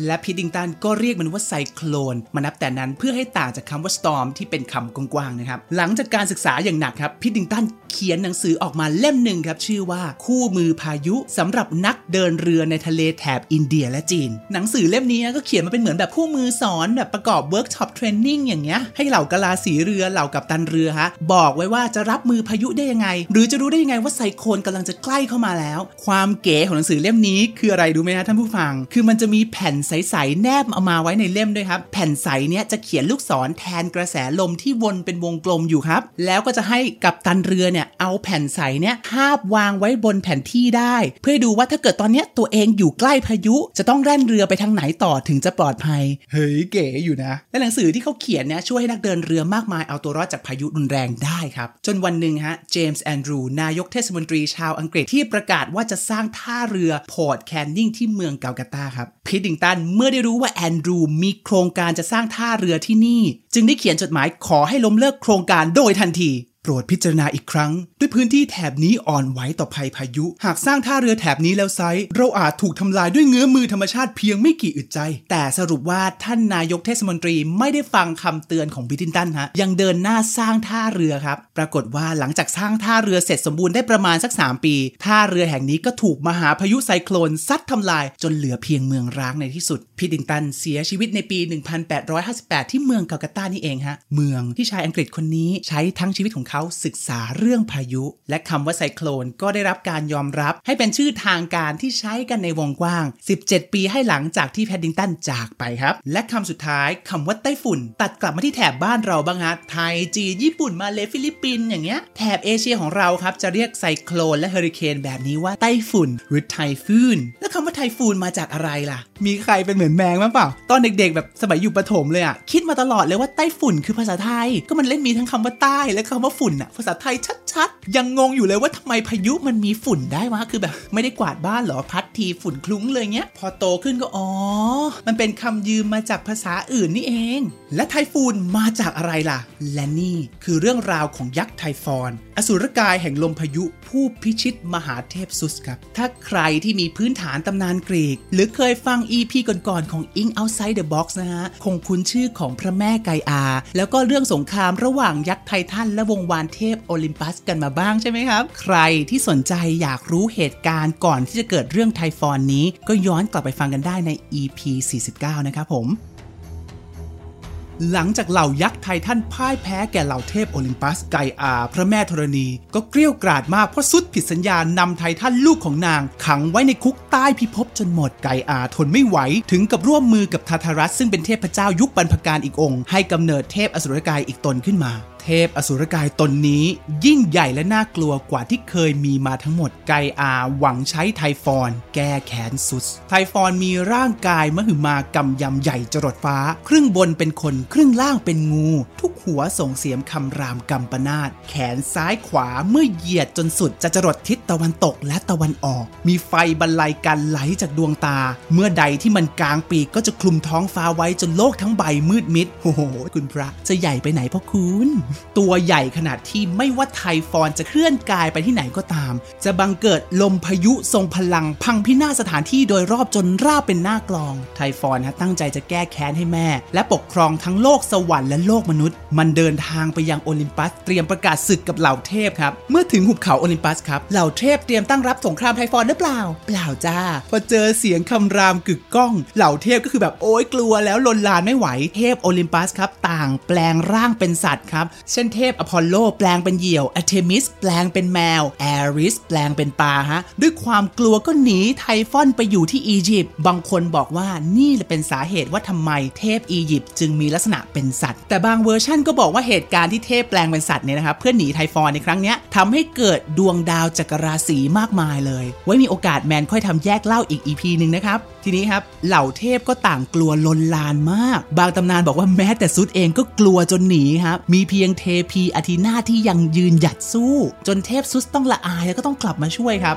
และพิดดิงตันก็เรียกมันว่าไซโคลนมานับแต่นั้นเพื่อให้ต่างจากคำว่า storm ที่เป็นคำกว้างๆนะครับ หลังจากการศึกษาอย่างหนักครับพิดดิงตันเขียนหนังสือออกมาเล่มหนึ่งครับ ชื่อว่าคู่มือพายุสำหรับนักเดินเรือในทะเลแถบอินเดียและจีน หนังสือเล่มนี้ก็เขียนมาเป็นเหมือนแบบคู่มือสอนแบบประกอบ workshop training อย่างเงี้ยให้เหล่ากะลาสีเรือเหล่ากัปตันเรือฮะบอกไว้ว่าจะรับมือพายุได้ยังไง หรือจะรู้ได้ยังไงว่าไซโคลนกำลังจะใกล้เข้ามาแล้ว ความเก๋ของหนังสือเล่มนี้คืออะไรรู้ไหมฮะท่านผู้ฟัง คือมันจะมีแผ่นใสๆแนบเอามาไว้ในเล่มด้วยครับ แผ่นใสเนี้ยจะเขียนลูกศรแทนกระแสลมที่วนเป็นวงกลมอยู่ครับ แล้วก็จะให้กัปตันเรือเนี่ยเอาแผ่นใสเนี้ยทาบวางไว้บนแผนที่ได้ เพื่อดูว่าถ้าเกิดตอนเนี้ยตัวเองอยู่ใกล้พายุ จะต้องแล่นเรือไปทางไหนต่อถึงจะปลอดภัย เฮ้ยเก๋อยู่นะ และหนังสือที่เขาเขียนเนี่ยช่วยให้นักเดินเรือมากมายเอาตัวรอดจากพายุรุนแรงได้ครับ จนวันหนึ่งฮะเจมส์แอนดรูนายกเทศมนตรีชาวอังกฤษที่ประกาศว่าจะสร้างท่าเรือพอร์ตแคนนิงที่เมืองกัลกัตตาครับพิดดิงตันเมื่อได้รู้ว่าแอนดรูมีโครงการจะสร้างท่าเรือที่นี่ จึงได้เขียนจดหมายขอให้ล้มเลิกโครงการโดยทันที โปรดพิจารณาอีกครั้ง ด้วยพื้นที่แถบนี้อ่อนไหวต่อภัยพายุ หากสร้างท่าเรือแถบนี้แล้วไซเราอาจถูกทำลายด้วยเงื้อมือธรรมชาติเพียงไม่กี่อึดใจ แต่สรุปว่าท่านนายกเทศมนตรีไม่ได้ฟังคำเตือนของบิทินตันฮะยังเดินหน้าสร้างท่าเรือครับ ปรากฏว่าหลังจากสร้างท่าเรือเสร็จสมบูรณ์ได้ประมาณสัก 3 ปี ท่าเรือแห่งนี้ก็ถูกมหาพายุไซโคลนซัดทำลาย จนเหลือเพียงเมืองร้างในที่สุดพิดินตันเสียชีวิตในปี 1858 ที่เมืองกัลกัตตานี่เองฮะเมืองที่ชายอังกฤษคนนี้ใช้ทั้งชีวิตของเขาศึกษาเรื่องพายุ และคำว่าไซโคลนก็ได้รับการยอมรับให้เป็นชื่อทางการที่ใช้กันในวงกว้าง 17 ปีให้หลังจากที่พิดดิงตันจากไปครับ และคำสุดท้ายคำว่าไต้ฝุ่น ตัดกลับมาที่แถบบ้านเราบ้างฮะไทยจีนญี่ปุ่นมาเลฟิลิปปินอย่างเงี้ยแถบเอเชียของเราครับจะเรียกไซโคลนและเฮอริเคนแบบนี้ว่าไต้ฝุ่น หรือ typhoon แล้วคำว่า typhoon มาจากอะไรล่ะ มีใครเป็นเหมือนแมงบ้งเปล่า ตอนเด็กๆ แบบสมัยอยู่ประถมเลยอะคิดมาตลอดเลยว่าไต้ฝุ่นคือภาษาไทย ก็มันเล่นมีทั้งคำว่าใต้และคำว่าฝุ่นอะภาษาไทยชัดๆ ยังงงอยู่เลยว่าทำไมพายุมันมีฝุ่นได้วะคือแบบ ไม่ได้กวาดบ้านหรอพัดทีฝุ่นคลุ้งเลยเงี้ย พอโตขึ้นก็อ๋อ มันเป็นคำยืมมาจากภาษาอื่นนี่เอง และไทฟูนมาจากอะไรล่ะ และนี่คือเรื่องราวของยักษ์ไทฟอน อสูรกายแห่งลมพายุผู้พิชิตมหาเทพซุสครับ ถ้าใครที่มีพื้นฐานตำนานกรีก หรือเคยฟัง EP ก่อนๆของ Ink Outside the Box นะฮะคงคุ้นชื่อของพระแม่ไกอา แล้วก็เรื่องสงครามระหว่างยักษ์ไททันและวงวานเทพโอลิมปัสกันมาบ้างใช่ไหมครับ ใครที่สนใจอยากรู้เหตุการณ์ก่อนที่จะเกิดเรื่องไทฟอนนี้ ก็ย้อนกลับไปฟังกันได้ใน EP 49 นะครับผมหลังจากเหล่ายักษ์ไททันพ่ายแพ้แก่เหล่าเทพโอลิมปัสไกอา พระแม่ธรณี ก็เกลี้ยวกราดมากเพราะสุดผิดสัญญานำไททันลูกของนาง ขังไว้ในคุกใต้พิภพจนหมดไกอาทนไม่ไหว ถึงกับร่วมมือกับทาทารัสซึ่งเป็นเทพเจ้ายุคบรรพการอีกองค์ ให้กำเนิดเทพอสุรกายอีกตนขึ้นมา เทพอสุรกายตนนี้ ยิ่งใหญ่และน่ากลัวกว่าที่เคยมีมาทั้งหมดไกอาหวังใช้ไทฟอนแก้แค้นสุด ไทฟอนมีร่างกายมหึมากำยำใหญ่จรดฟ้า ครึ่งบนเป็นคนครึ่งล่างเป็นงู ทุก หัวส่งเสียงคำรามกำปนาตแขนซ้ายขวาเมื่อเหยียดจนสุดจะจรดทิศตะวันตกและตะวันออก มีไฟบรรลัยกันไหลจากดวงตา เมื่อใดที่มันกลางปีกก็จะคลุมท้องฟ้าไว้จนโลกทั้งใบมืดมิดโอ้โหคุณพระจะใหญ่ไปไหนพ่อคุณ ตัวใหญ่ขนาดที่ไม่ว่าไทฟอนจะเคลื่อนกายไปที่ไหนก็ตาม จะบังเกิดลมพายุทรงพลังพังพินาศสถานที่โดยรอบจนราบเป็นหน้ากลอง ไทฟอนฮะตั้งใจจะแก้แค้นให้แม่ และปกครองทั้งโลกสวรรค์และโลกมนุษย์มันเดินทางไปยังโอลิมปัส เตรียมประกาศศึกกับเหล่าเทพครับ เมื่อถึงหุบเขาโอลิมปัสครับ เหล่าเทพเตรียมตั้งรับสงครามไทฟอนหรือเปล่า เปล่าจ้า พอเจอเสียงคำรามกึกก้อง เหล่าเทพก็คือแบบโอ๊ยกลัวแล้วลนลานไม่ไหว เทพโอลิมปัสครับต่างแปลงร่างเป็นสัตว์ครับ เช่นเทพอพอลโลแปลงเป็นเหยี่ยวอะเทมิสแปลงเป็นแมว แอริสแปลงเป็นปลาฮะ ด้วยความกลัวก็หนีไทฟอนไปอยู่ที่อียิปต์ บางคนบอกว่านี่แหละเป็นสาเหตุว่าทำไมเทพอียิปต์จึงมีลักษณะเป็นสัตว์ แต่บางเวอร์ชั่นก็บอกว่าเหตุการณ์ที่เทพแปลงเป็นสัตว์เนี่ยนะครับเพื่อหนีไทฟอนในครั้งนี้ทำให้เกิดดวงดาวจักรราศีมากมายเลย ไว้มีโอกาสแมนค่อยทำแยกเล่าอีก EP หนึ่งนะครับ ทีนี้ครับเหล่าเทพก็ต่างกลัวลนลานมาก บางตำนานบอกว่าแม้แต่ซุดเองก็กลัวจนหนีครับมีเพียงเทพีอาทีนาที่ยังยืนหยัดสู้ จนเทพซุสต้องละอายแล้วก็ต้องกลับมาช่วยครับ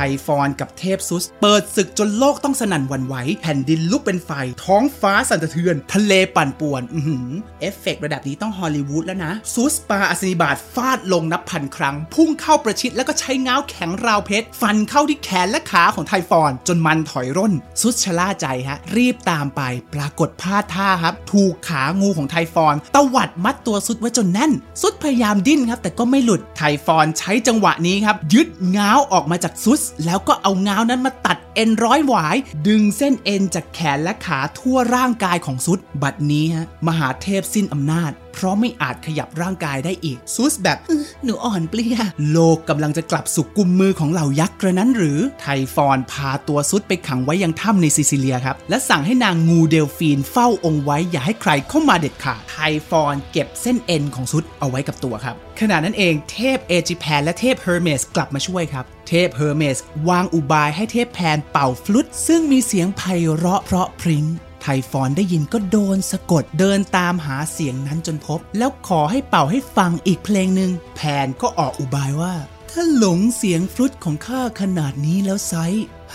ไทฟอนกับเทพซุส เปิดศึกจนโลกต้องสนั่นหวั่นไหว แผ่นดินลุกเป็นไฟ ท้องฟ้าสั่นสะเทือน ทะเลปั่นป่วน อือเอฟเฟกต์ระดับนี้ต้องฮอลลีวูดแล้วนะ ซุสปาอัสนีบาตฟาดลงนับพันครั้ง พุ่งเข้าประชิดแล้วก็ใช้ง้าวแข็งราวเพชร ฟันเข้าที่แขนและขาของไทฟอนจนมันถอยร่น ซุสชะล่าใจฮะ รีบตามไป ปรากฏพลาดท่าครับ ถูกขางูของไทฟอนตวัดมัดตัวซุสไว้จนแน่น ซุสพยายามดิ้นครับ แต่ก็ไม่หลุดไทฟอนใช้จังหวะนี้ครับ ยึดง้าวออกมาจากซุสแล้วก็เอาง้าวนั้นมาตัดเอ็นร้อยหวาย ดึงเส้นเอ็นจากแขนและขาทั่วร่างกายของซุสบัดนี้ฮะมหาเทพสิ้นอำนาจ เพราะไม่อาจขยับร่างกายได้อีก ซุสแบบหนูอ่อนเปลี้ยโลกกำลังจะกลับสู่กำมือของเหล่ายักษ์กระนั้นหรือ ไทฟอนพาตัวซุสไปขังไว้ยังถ้ำในซิซิเลียครับ และสั่งให้นางงูเดลฟีนเฝ้าองค์ไว้อย่าให้ใครเข้ามาเด็ดขาดไทฟอนเก็บเส้นเอ็นของซุสเอาไว้กับตัวครับขณะนั้นเองเทพเอจิแพนและเทพเฮอร์เมสกลับมาช่วยครับ เทพเฮอร์เมส วางอุบายให้เทพแพนเป่าฟลุต ซึ่งมีเสียงไพเราะเพราะพริ้งไทฟอนได้ยินก็โดนสะกดเดินตามหาเสียงนั้นจนพบ แล้วขอให้เป่าให้ฟังอีกเพลงหนึ่งแพนก็ออกอุบายว่า ถ้าหลงเสียงฟลุตของข้าขนาดนี้แล้วไซร้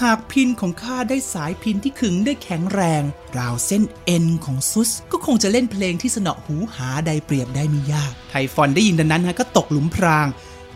หากพิณของข้าได้สายพิณที่ขึงได้แข็งแรง ราวเส้นเอ็นของซุส ก็คงจะเล่นเพลงที่เสนาะหูหาใดเปรียบได้ไม่ยาก ไทฟอนได้ยินดังนั้นฮะก็ตกหลุมพราง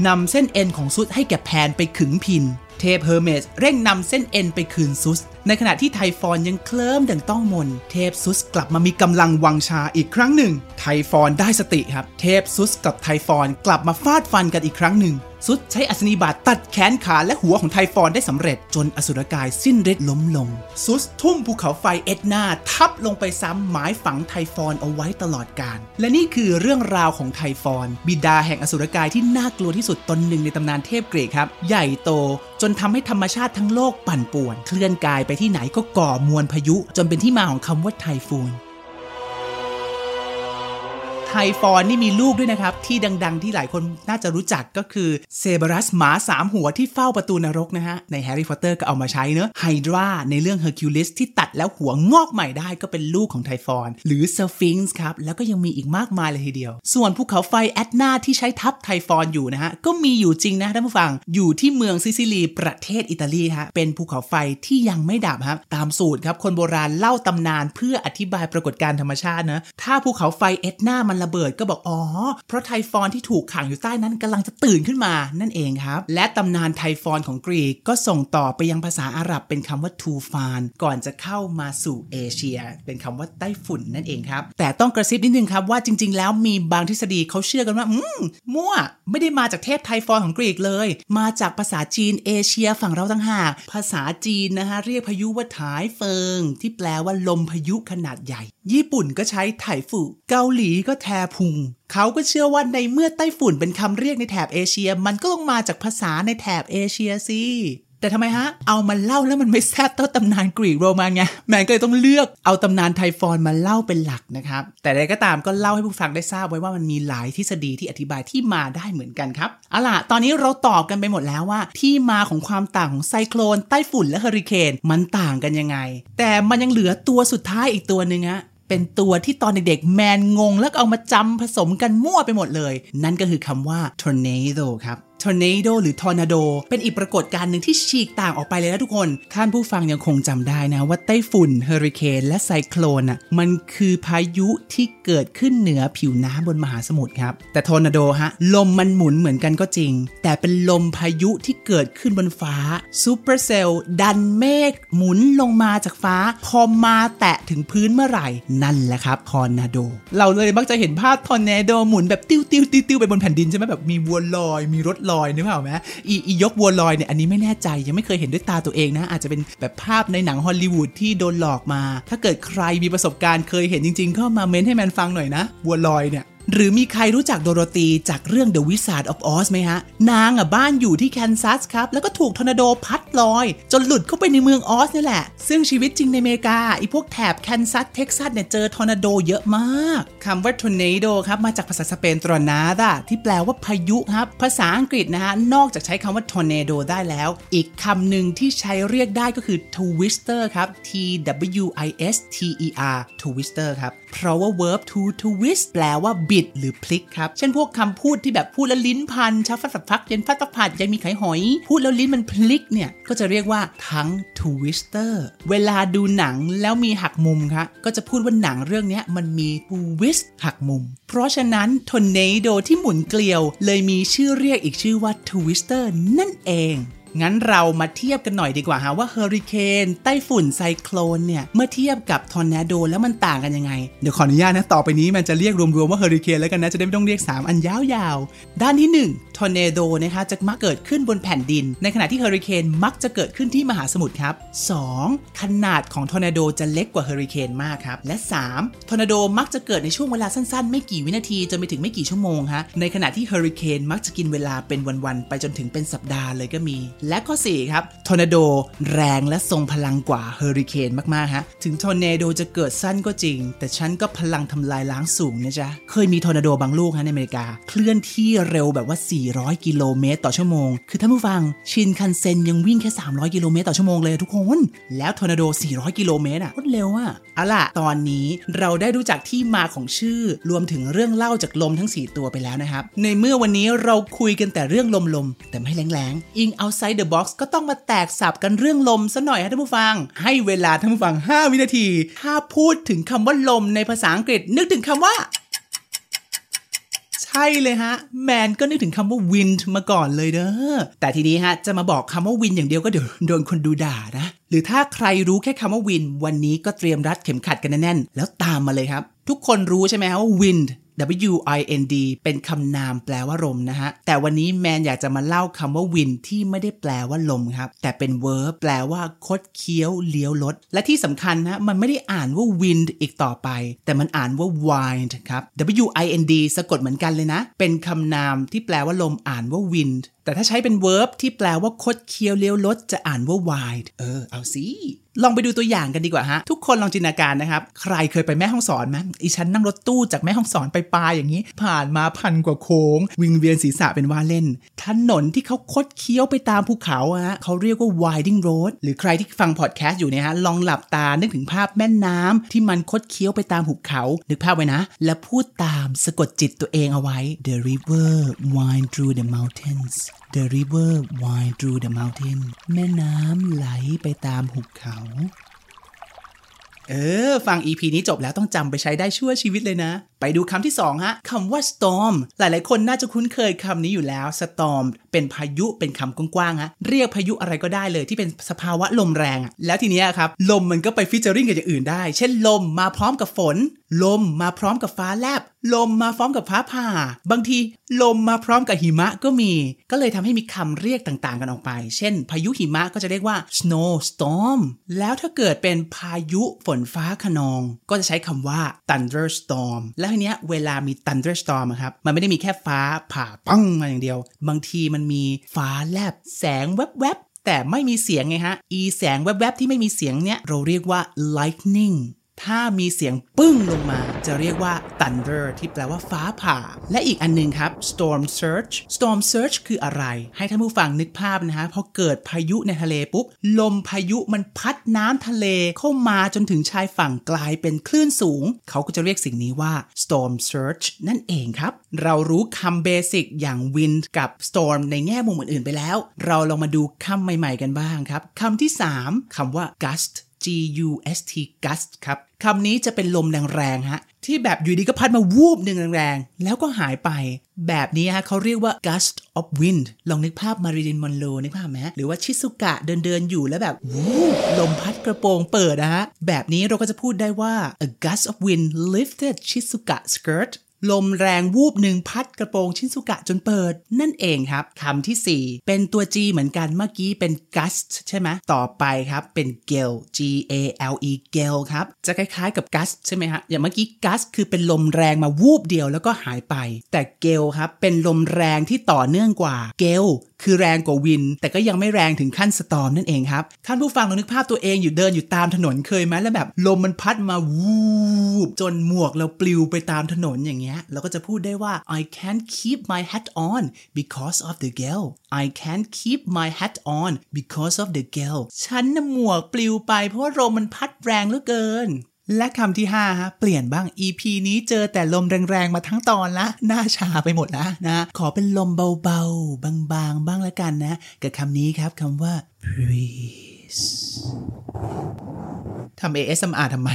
นำเส้นเอ็นของซุสให้แก่แพนไปขึงพิณ เทพเฮอร์เมสเร่งนำเส้นเอ็นไปคืนซุส ในขณะที่ไทฟอนยังเคลิ้มดังต้องมนตร์ เทพซุสกลับมามีกำลังวังชาอีกครั้งหนึ่ง ไทฟอนได้สติครับ เทพซุสกับไทฟอนกลับมาฟาดฟันกันอีกครั้งหนึ่งซุสใช้อัสนีบาตตัดแขนขาและหัวของไทฟอนได้สำเร็จจนอสุรกายสิ้นฤทธิ์ล้มลง ซุสทุ่มภูเขาไฟเอตนาทับลงไปซ้ำหมายฝังไทฟอนเอาไว้ตลอดกาลและนี่คือเรื่องราวของไทฟอน บิดาแห่งอสุรกายที่น่ากลัวที่สุดตนหนึ่งในตำนานเทพกรีกครับ ใหญ่โตจนทำให้ธรรมชาติทั้งโลกปั่นป่วน เคลื่อนกายไปที่ไหนก็ก่อมวลพายุ จนเป็นที่มาของคำว่า typhoon ไทฟอนนี่มีลูกด้วยนะครับ ที่ดังๆ ที่หลายคนน่าจะรู้จักก็คือเซเบรัสหมาสามหัวที่เฝ้าประตูนรกนะฮะ ในแฮร์รี่พอตเตอร์ก็เอามาใช้เนอะไฮดราในเรื่องเฮอร์คิวลิสที่ตัดแล้วหัวงอกใหม่ได้ก็เป็นลูกของไทฟอน หรือสฟิงซ์ครับ แล้วก็ยังมีอีกมากมายเลยทีเดียว ส่วนภูเขาไฟเอตนาที่ใช้ทับไทฟอนอยู่นะฮะก็มีอยู่จริงนะท่านผู้ฟังอยู่ที่เมืองซิซิลีประเทศอิตาลีฮะเป็นภูเขาไฟที่ยังไม่ดับครับตามสูตรครับคนโบราณเล่าตำนานเพื่ออธิบายปรากฏการณ์ธรรมชาตินะถ้าภูเขาไฟเอ็ดนามันระเบิดก็บอกอ๋อ เพราะไทฟอนที่ถูกขังอยู่ใต้นั้นกำลังจะตื่นขึ้นมานั่นเองครับ และตำนานไทฟอนของกรีกก็ส่งต่อไปยังภาษาอาหรับเป็นคำว่าทูฟาน ก่อนจะเข้ามาสู่เอเชีย เป็นคำว่าไต้ฝุ่นนั่นเองครับ แต่ต้องกระซิบนิดนึงครับว่าจริง ๆ แล้วมีบางทฤษฎีเขาเชื่อกันว่าอืมมั่วไม่ได้มาจากเทพไทฟอนของกรีกเลย มาจากภาษาจีนเอเชียฝั่งเราต่างหากภาษาจีนนะฮะเรียกพายุว่าถายเฟิง ที่แปลว่าลมพายุขนาดใหญ่ ญี่ปุ่นก็ใช้ไถฝูเกาหลีก็แทพุง เขาก็เชื่อว่าในเมื่อไต้ฝุ่นเป็นคำเรียกในแถบเอเชีย มันก็ต้องมาจากภาษาในแถบเอเชียสิแต่ทำไมฮะ เอามาเล่าแล้วมันไม่แซ่บเท่าตำนานกรีกโรมันไง แมนก็เลยต้องเลือกเอาตำนานไทฟอนมาเล่าเป็นหลักนะครับ แต่ใดก็ตามก็เล่าให้ผู้ฟังได้ทราบไว้ว่ามันมีหลายทฤษฎีที่อธิบายที่มาได้เหมือนกันครับ เอาล่ะ ตอนนี้เราตอบกันไปหมดแล้วว่า ที่มาของความต่างของไซโคลน ไต้ฝุ่นและเฮอริเคนมันต่างกันยังไง แต่มันยังเหลือตัวสุดท้ายอีกตัวหนึ่งฮะ เป็นตัวที่ตอนเด็กๆแมนงง แล้วเอามาจำผสมกันมั่วไปหมดเลย นั่นก็คือคำว่า tornado ครับ tornado หรือ tornado เป็นอีกปรากฏการณ์หนึ่งที่ฉีกต่างออกไปเลยนะทุกคนท่านผู้ฟังยังคงจำได้นะ ว่าไต้ฝุ่นเฮอริเคนและไซโคลนอะมันคือพายุที่เกิดขึ้นเหนือผิวน้ำบนมหาสมุทรครับ แต่ทอร์นาโดฮะ ลมมันหมุนเหมือนกันก็จริง แต่เป็นลมพายุที่เกิดขึ้นบนฟ้าsupercell ดันเมฆหมุนลงมาจากฟ้า พอมาแตะถึงพื้นเมื่อไหร่นั่นแหละครับทอร์นาโด เราเลยมักจะเห็นภาพทอร์นาโดหมุนแบบติ้วติ้วติ้วติ้วไปบนแผ่นดินใช่ไหมแบบมีวัวลอยมีรถลอยนึกภาพออกไหมอีอียกวัวลอยเนี่ยอันนี้ไม่แน่ใจยังไม่เคยเห็นด้วยตาตัวเองนะ อาจจะเป็นแบบภาพในหนังฮอลลีวูดที่โดนหลอกมา ถ้าเกิดใครมีประสบการณ์เคยเห็นจริง ๆ ก็มาเม้นให้แมนฟังหน่อยนะวัวลอยเนี่ย หรือมีใครรู้จักโดโรธีจากเรื่อง The Wizard of Oz ไหมฮะ นางอะบ้านอยู่ที่แคนซัสครับ แล้วก็ถูกทอร์นาโดพัดลอย จนหลุดเข้าไปในเมืองออซนี่แหละ ซึ่งชีวิตจริงในอเมริกาไอ้พวกแถบแคนซัสเท็กซัสเนี่ยเจอทอร์นาโดเยอะมาก คำว่า tornado ครับมาจากภาษาสเปน tronada ที่แปลว่าพายุครับ ภาษาอังกฤษนะฮะนอกจากใช้คำว่า tornado ได้แล้ว อีกคำหนึ่งที่ใช้เรียกได้ก็คือ twister ครับ t w i s t e r twister ครับเพราะว่า verb to twist แปลว่าบิดหรือพลิกครับ เช่นพวกคำพูดที่แบบพูดแล้วลิ้นพันเช้าฟาดผัดฟักเย็นฟาดฟักผัดยังมีไขหอย พูดแล้วลิ้นมันพลิกเนี่ย ก็จะเรียกว่าทั้ง twister เวลาดูหนังแล้วมีหักมุมครับก็จะพูดว่าหนังเรื่องนี้มันมี twist หักมุม เพราะฉะนั้น tornado ที่หมุนเกลียว เลยมีชื่อเรียกอีกชื่อว่า twister นั่นเอง งั้นเรามาเทียบกันหน่อยดีกว่าฮะว่าเฮอริเคนไต้ฝุ่นไซโคลนเนี่ย เมื่อเทียบกับทอร์นาโดแล้วมันต่างกันยังไง เดี๋ยวขออนุญาตนะ ต่อไปนี้มันจะเรียกรวมๆว่าเฮอริเคนแล้วกันนะ จะได้ไม่ต้องเรียก 3 อันยาวๆ ด้านที่1ทอร์นาโดนะคะจะมักเกิดขึ้นบนแผ่นดิน ในขณะที่เฮอริเคนมักจะเกิดขึ้นที่มหาสมุทรครับ 2. ขนาดของทอร์นาโดจะเล็กกว่าเฮอริเคนมากครับและ 3. ทอร์นาโดมักจะเกิดในช่วงเวลาสั้นๆ ไม่กี่วินาทีจนไปถึงไม่กี่ชั่วโมงฮะในขณะที่เฮอริเคนมักจะกินเวลาเป็นวันๆไปจนถึงเป็นสัปดาห์เลยก็มีและข้อ 4 ครับทอร์นาโดแรงและทรงพลังกว่าเฮอริเคนมากๆฮะถึงทอร์นาโดจะเกิดสั้นก็จริง แต่ฉันก็พลังทำลายล้างสูงนะจ๊ะ เคยมีทอร์นาโดบางลูกฮะในอเมริกา เคลื่อนที่เร็วแบบว่า 400 กิโลเมตรต่อชั่วโมง คือท่านผู้ฟังชินคันเซ็นยังวิ่งแค่ 300 กิโลเมตรต่อชั่วโมงเลยทุกคน แล้วทอร์นาโด 400 กิโลเมตรอะรวดเร็วอะเอาล่ะตอนนี้เราได้รู้จักที่มาของชื่อ รวมถึงเรื่องเล่าจากลมทั้ง 4 ตัวไปแล้วนะครับในเมื่อวันนี้เราคุยกันแต่เรื่องลมๆแต่ไม่แรงๆอิงเอาไซ Outside the Box ก็ต้องมาแตกศัพท์กันเรื่องลมซะหน่อยฮะท่านผู้ฟัง ให้เวลาท่านผู้ฟัง 5 วินาที ถ้าพูดถึงคำว่าลมในภาษาอังกฤษ นึกถึงคำว่าใช่เลยฮะ แมนก็นึกถึงคำว่า wind มาก่อนเลยเด้อแต่ทีนี้ฮะ จะมาบอกคำว่า wind อย่างเดียวก็เดี๋ยวโดนคนดูด่านะ หรือถ้าใครรู้แค่คำว่า wind วันนี้ก็เตรียมรัดเข็มขัดกันแน่นๆแล้วตามมาเลยครับ ทุกคนรู้ใช่ไหมฮะว่า wind W I N D เป็นคำนามแปลว่าลมนะฮะ แต่วันนี้แมนอยากจะมาเล่าคำว่า wind ที่ไม่ได้แปลว่าลมครับ แต่เป็น verb แปลว่าคดเคี้ยวเลี้ยวรถและที่สำคัญนะ มันไม่ได้อ่านว่า wind อีกต่อไป แต่มันอ่านว่า wind ครับ W I N D สะกดเหมือนกันเลยนะ เป็นคำนามที่แปลว่าลมอ่านว่า wind แต่ถ้าใช้เป็น verb ที่แปลว่าคดเคี้ยวเลี้ยวรถจะอ่านว่า wide เออ เอาสิลองไปดูตัวอย่างกันดีกว่าฮะ ทุกคนลองจินตนาการนะครับ ใครเคยไปแม่ห้องสอนไหมอีฉันนั่งรถตู้จากแม่ห้องสอนไปปลาอย่างนี้ ผ่านมาพันกว่าโค้ง วิงเวียนศีรษะเป็นว่าเล่น ถนนที่เขาคดเคี้ยวไปตามภูเขาฮะเขาเรียกว่า winding road หรือใครที่ฟังพอดแคสต์อยู่เนี่ยฮะ ลองหลับตา นึกถึงภาพแม่น้ำที่มันคดเคี้ยวไปตามหุบเขา นึกภาพไว้นะ แล้วพูดตามสะกดจิตตัวเองเอาไว้ the river wind through the mountains The river wind through the mountain แม่น้ำไหลไปตามหุบเขา เออ ฟัง EP นี้จบแล้วต้องจำไปใช้ได้ชั่วชีวิตเลยนะ ไปดูคำที่ 2 ฮะคำว่า storm หลายๆ คนน่าจะคุ้นเคยคำนี้อยู่แล้ว storm เป็นพายุเป็นคำกว้างๆฮะเรียกพายุอะไรก็ได้เลยที่เป็นสภาวะลมแรงแล้วทีเนี้ยครับ ลมมันก็ไปฟิชเจอริงกับอย่างอื่นได้ เช่นลมมาพร้อมกับฝน ลมมาพร้อมกับฟ้าแลบ ลมมาพร้อมกับฟ้าผ่า บางทีลมมาพร้อมกับหิมะก็มี ก็เลยทำให้มีคำเรียกต่างๆ กันออกไป เช่น พายุหิมะก็จะเรียกว่า snow storm แล้วถ้าเกิดเป็นพายุฝนฟ้าขนอง ก็จะใช้คำว่า thunderstorm แล้วทีเนี้ยเวลามี thunderstorm ครับ มันไม่ได้มีแค่ฟ้าผ่าปังมาอย่างเดียว บางทีมันมีฟ้าแลบแสงแวบๆแต่ไม่มีเสียงไงฮะ อีแสงแวบๆที่ไม่มีเสียงเนี้ยเราเรียกว่า lightning ถ้ามีเสียงปึ้งลงมา จะเรียกว่า thunder ที่แปลว่าฟ้าผ่า และอีกอันหนึงครับ storm surge storm surge คืออะไร ให้ท่านผู้ฟังนึกภาพนะฮะพอเกิดพายุในทะเลปุ๊บ ลมพายุมันพัดน้ำทะเลเข้ามาจนถึงชายฝั่งกลายเป็นคลื่นสูง เขาก็จะเรียกสิ่งนี้ว่า storm surge นั่นเองครับ เรารู้คำเบสิกอย่าง wind กับ storm ในแง่มุมอื่นๆไปแล้ว เราลองมาดูคำใหม่ ๆ กันบ้างครับคำที่ 3คำว่า gust G U S T gust ครับ คำนี้จะเป็นลมแรงๆฮะที่แบบอยู่ดีก็พัดมาวูบหนึ่งแรงๆ แล้วก็หายไป แบบนี้ฮะเขาเรียกว่า gust of wind ลองนึกภาพมาริลินมอนโรนึกภาพไหมหรือว่าชิซุกะเดินเดินๆอยู่แล้วแบบวูบลมพัดกระโปรงเปิดนะฮะแบบนี้เราก็จะพูดได้ว่า a gust of wind lifted Shizuka skirt ลมแรงวูบหนึ่งพัดกระโปรงชินสุกะจนเปิด นั่นเองครับคำที่ 4 เป็นตัว G เหมือนกันเมื่อกี้เป็น gust ใช่ไหมต่อไปครับเป็น gale G A L E gale ครับ จะคล้ายๆกับ gust ใช่ไหมฮะอย่างเมื่อกี้ gust คือเป็นลมแรงมาวูบเดียวแล้วก็หายไป แต่ gale ครับเป็นลมแรงที่ต่อเนื่องกว่า gale คือแรงกว่าวิน แต่ก็ยังไม่แรงถึงขั้นสตอมนั่นเองครับท่านผู้ฟังลองนึกภาพตัวเองอยู่เดินอยู่ตามถนนเคยไหมแล้วแบบลมมันพัดมาวูบจนหมวกเราปลิวไปตามถนนอย่างเงี้ยเราก็จะพูดได้ว่า I can't keep my hat on because of the gale I can't keep my hat on because of the gale ฉันน่ะหมวกปลิวไปเพราะว่าลมมันพัดแรงเหลือเกิน และคำที่5ฮะเปลี่ยนบ้าง EP นี้เจอแต่ลมแรงๆมาทั้งตอนละ หน้าชาไปหมดแล้วนะ ขอเป็นลมเบาๆ บางๆ บ้างละกันนะ กับคำนี้ครับคำว่า breeze ทำ ASMR ทำไม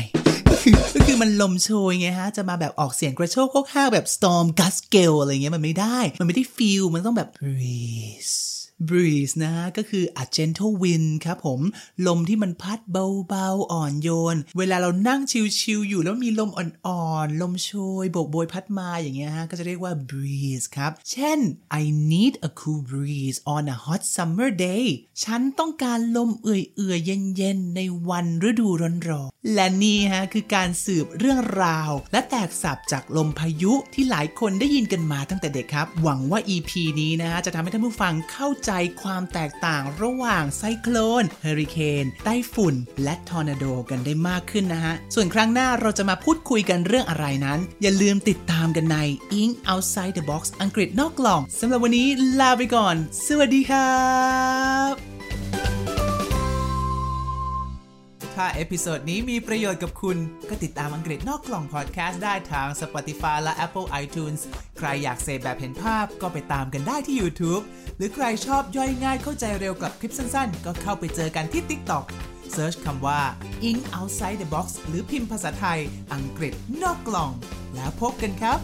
ก็คือก็คือมันลมโชยไงฮะ จะมาแบบออกเสียงกระโชกโคกห้าวแบบ storm gust gale อะไรเงี้ยมันไม่ได้ มันไม่ได้ feel มันต้องแบบ breeze breeze นะฮะก็คือ a gentle wind ครับผม ลมที่มันพัดเบาๆ อ่อนโยน เวลาเรานั่งชิลๆ อยู่แล้วมีลมอ่อนๆ ลมโชยโบกโบยพัดมาอย่างเงี้ยฮะ ก็จะเรียกว่า breeze ครับ เช่น I need a cool breeze on a hot summer day ฉันต้องการลมเอื่อยๆ เย็นๆ ในวันฤดูร้อนๆ และนี่ฮะคือการสืบเรื่องราว และแตกศัพท์จากลมพายุที่หลายคนได้ยินกันมาตั้งแต่เด็กครับ หวังว่า EP นี้นะฮะจะทำให้ท่านผู้ฟังเข้าใจความแตกต่างระหว่างไซโคลนเฮอริเคนไต้ฝุ่น และทอร์นาโดกันได้มากขึ้นนะฮะ ส่วนครั้งหน้าเราจะมาพูดคุยกันเรื่องอะไรนั้น อย่าลืมติดตามกันใน Eng Outside the Box อังกฤษนอกกล่องสำหรับวันนี้ลาไปก่อน สวัสดีครับ ถ้า episode นี้มีประโยชน์กับคุณ ก็ติดตามอังกฤษนอกกล่องพอดแคสต์ได้ทาง Spotify และ Apple iTunes ใครอยากเสพแบบเห็นภาพก็ไปตามกันได้ที่ YouTube หรือใครชอบย่อยง่ายเข้าใจเร็วกับคลิปสั้นๆ ก็เข้าไปเจอกันที่ TikTok search คำว่า Eng Outside the Box หรือพิมพ์ภาษาไทย อังกฤษนอกกล่อง แล้วพบกันครับ